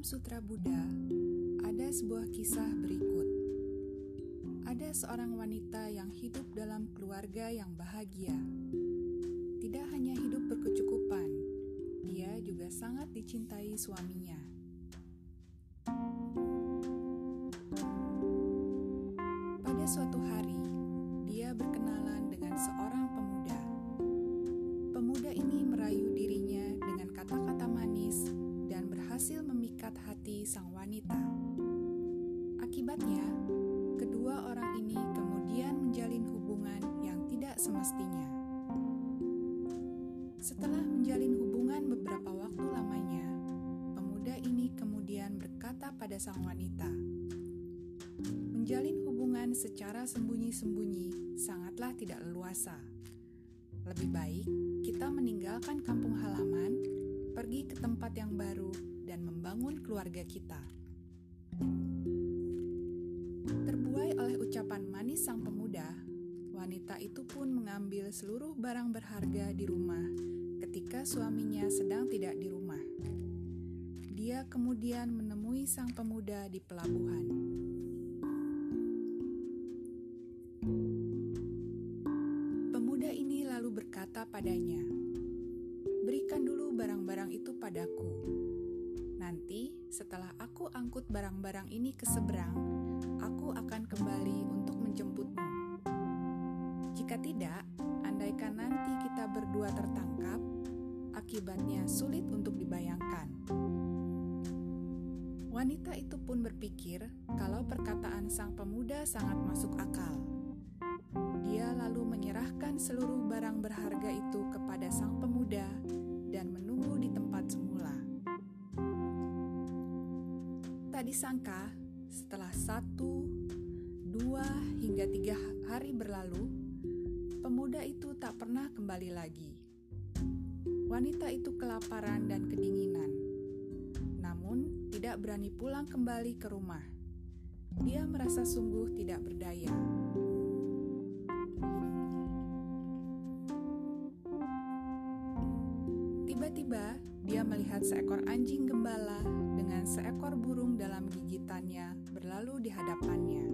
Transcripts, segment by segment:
sejarah Buddha, ada sebuah kisah berikut. Ada seorang wanita yang hidup dalam keluarga yang bahagia. Tidak hanya hidup berkecukupan, dia juga sangat dicintai suaminya. Akibatnya, kedua orang ini kemudian menjalin hubungan yang tidak semestinya. Setelah menjalin hubungan beberapa waktu lamanya, pemuda ini kemudian berkata pada sang wanita, "Menjalin hubungan secara sembunyi-sembunyi sangatlah tidak leluasa. Lebih baik kita meninggalkan kampung halaman, pergi ke tempat yang baru, dan membangun keluarga kita." Oleh ucapan manis sang pemuda, wanita itu pun mengambil seluruh barang berharga di rumah ketika suaminya sedang tidak di rumah. Dia kemudian menemui sang pemuda di pelabuhan. Pemuda ini lalu berkata padanya, "Berikan dulu barang-barang itu padaku. Nanti, setelah aku angkut barang-barang ini ke seberang, aku akan kembali untuk menjemputmu. Jika tidak, andaikan nanti kita berdua tertangkap, akibatnya sulit untuk dibayangkan." Wanita itu pun berpikir kalau perkataan sang pemuda sangat masuk akal. Dia lalu menyerahkan seluruh barang berharga itu kepada sang pemuda dan menunggu di tempat semula. Tak disangka, satu, dua, hingga tiga hari berlalu, pemuda itu tak pernah kembali lagi. Wanita itu kelaparan dan kedinginan, namun tidak berani pulang kembali ke rumah. Dia merasa sungguh tidak berdaya. Tiba-tiba, dia melihat seekor anjing gembala dengan seekor burung dalam gigitannya berlalu di hadapannya.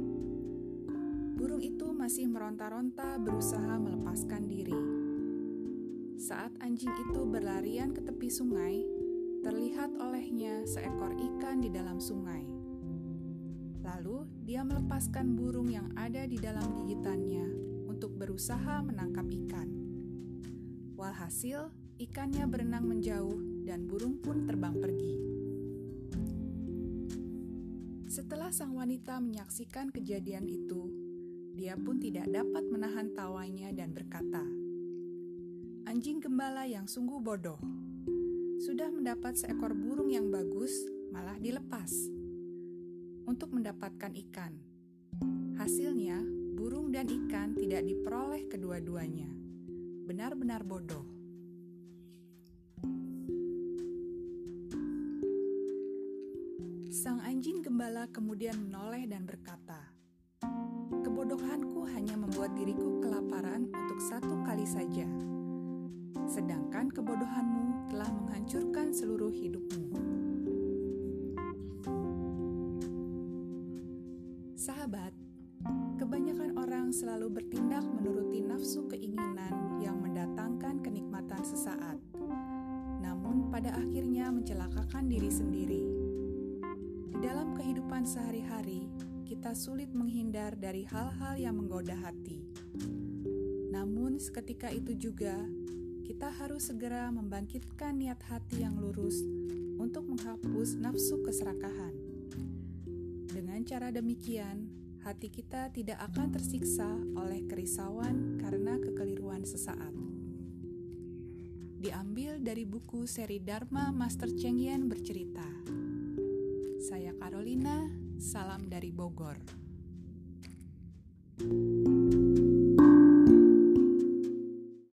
Burung itu masih meronta-ronta berusaha melepaskan diri. Saat anjing itu berlarian ke tepi sungai, terlihat olehnya seekor ikan di dalam sungai. Lalu dia melepaskan burung yang ada di dalam gigitannya untuk berusaha menangkap ikan. Walhasil, ikannya berenang menjauh dan burung pun terbang pergi. Setelah sang wanita menyaksikan kejadian itu, dia pun tidak dapat menahan tawanya dan berkata, "Anjing gembala yang sungguh bodoh, sudah mendapat seekor burung yang bagus, malah dilepas untuk mendapatkan ikan. Hasilnya, burung dan ikan tidak diperoleh kedua-duanya. Benar-benar bodoh." Anjing gembala kemudian menoleh dan berkata, "Kebodohanku hanya membuat diriku kelaparan untuk satu kali saja, sedangkan kebodohanmu telah menghancurkan seluruh hidupmu." Sahabat, kebanyakan orang selalu bertindak menuruti nafsu keinginan yang mendatangkan kenikmatan sesaat, namun pada akhirnya mencelakakan diri sendiri. Dalam kehidupan sehari-hari, kita sulit menghindar dari hal-hal yang menggoda hati. Namun, seketika itu juga kita harus segera membangkitkan niat hati yang lurus untuk menghapus nafsu keserakahan. Dengan cara demikian, hati kita tidak akan tersiksa oleh kerisauan karena kekeliruan sesaat. Diambil dari buku seri Dharma Master Cheng Yen bercerita. Carolina, salam dari Bogor. thank you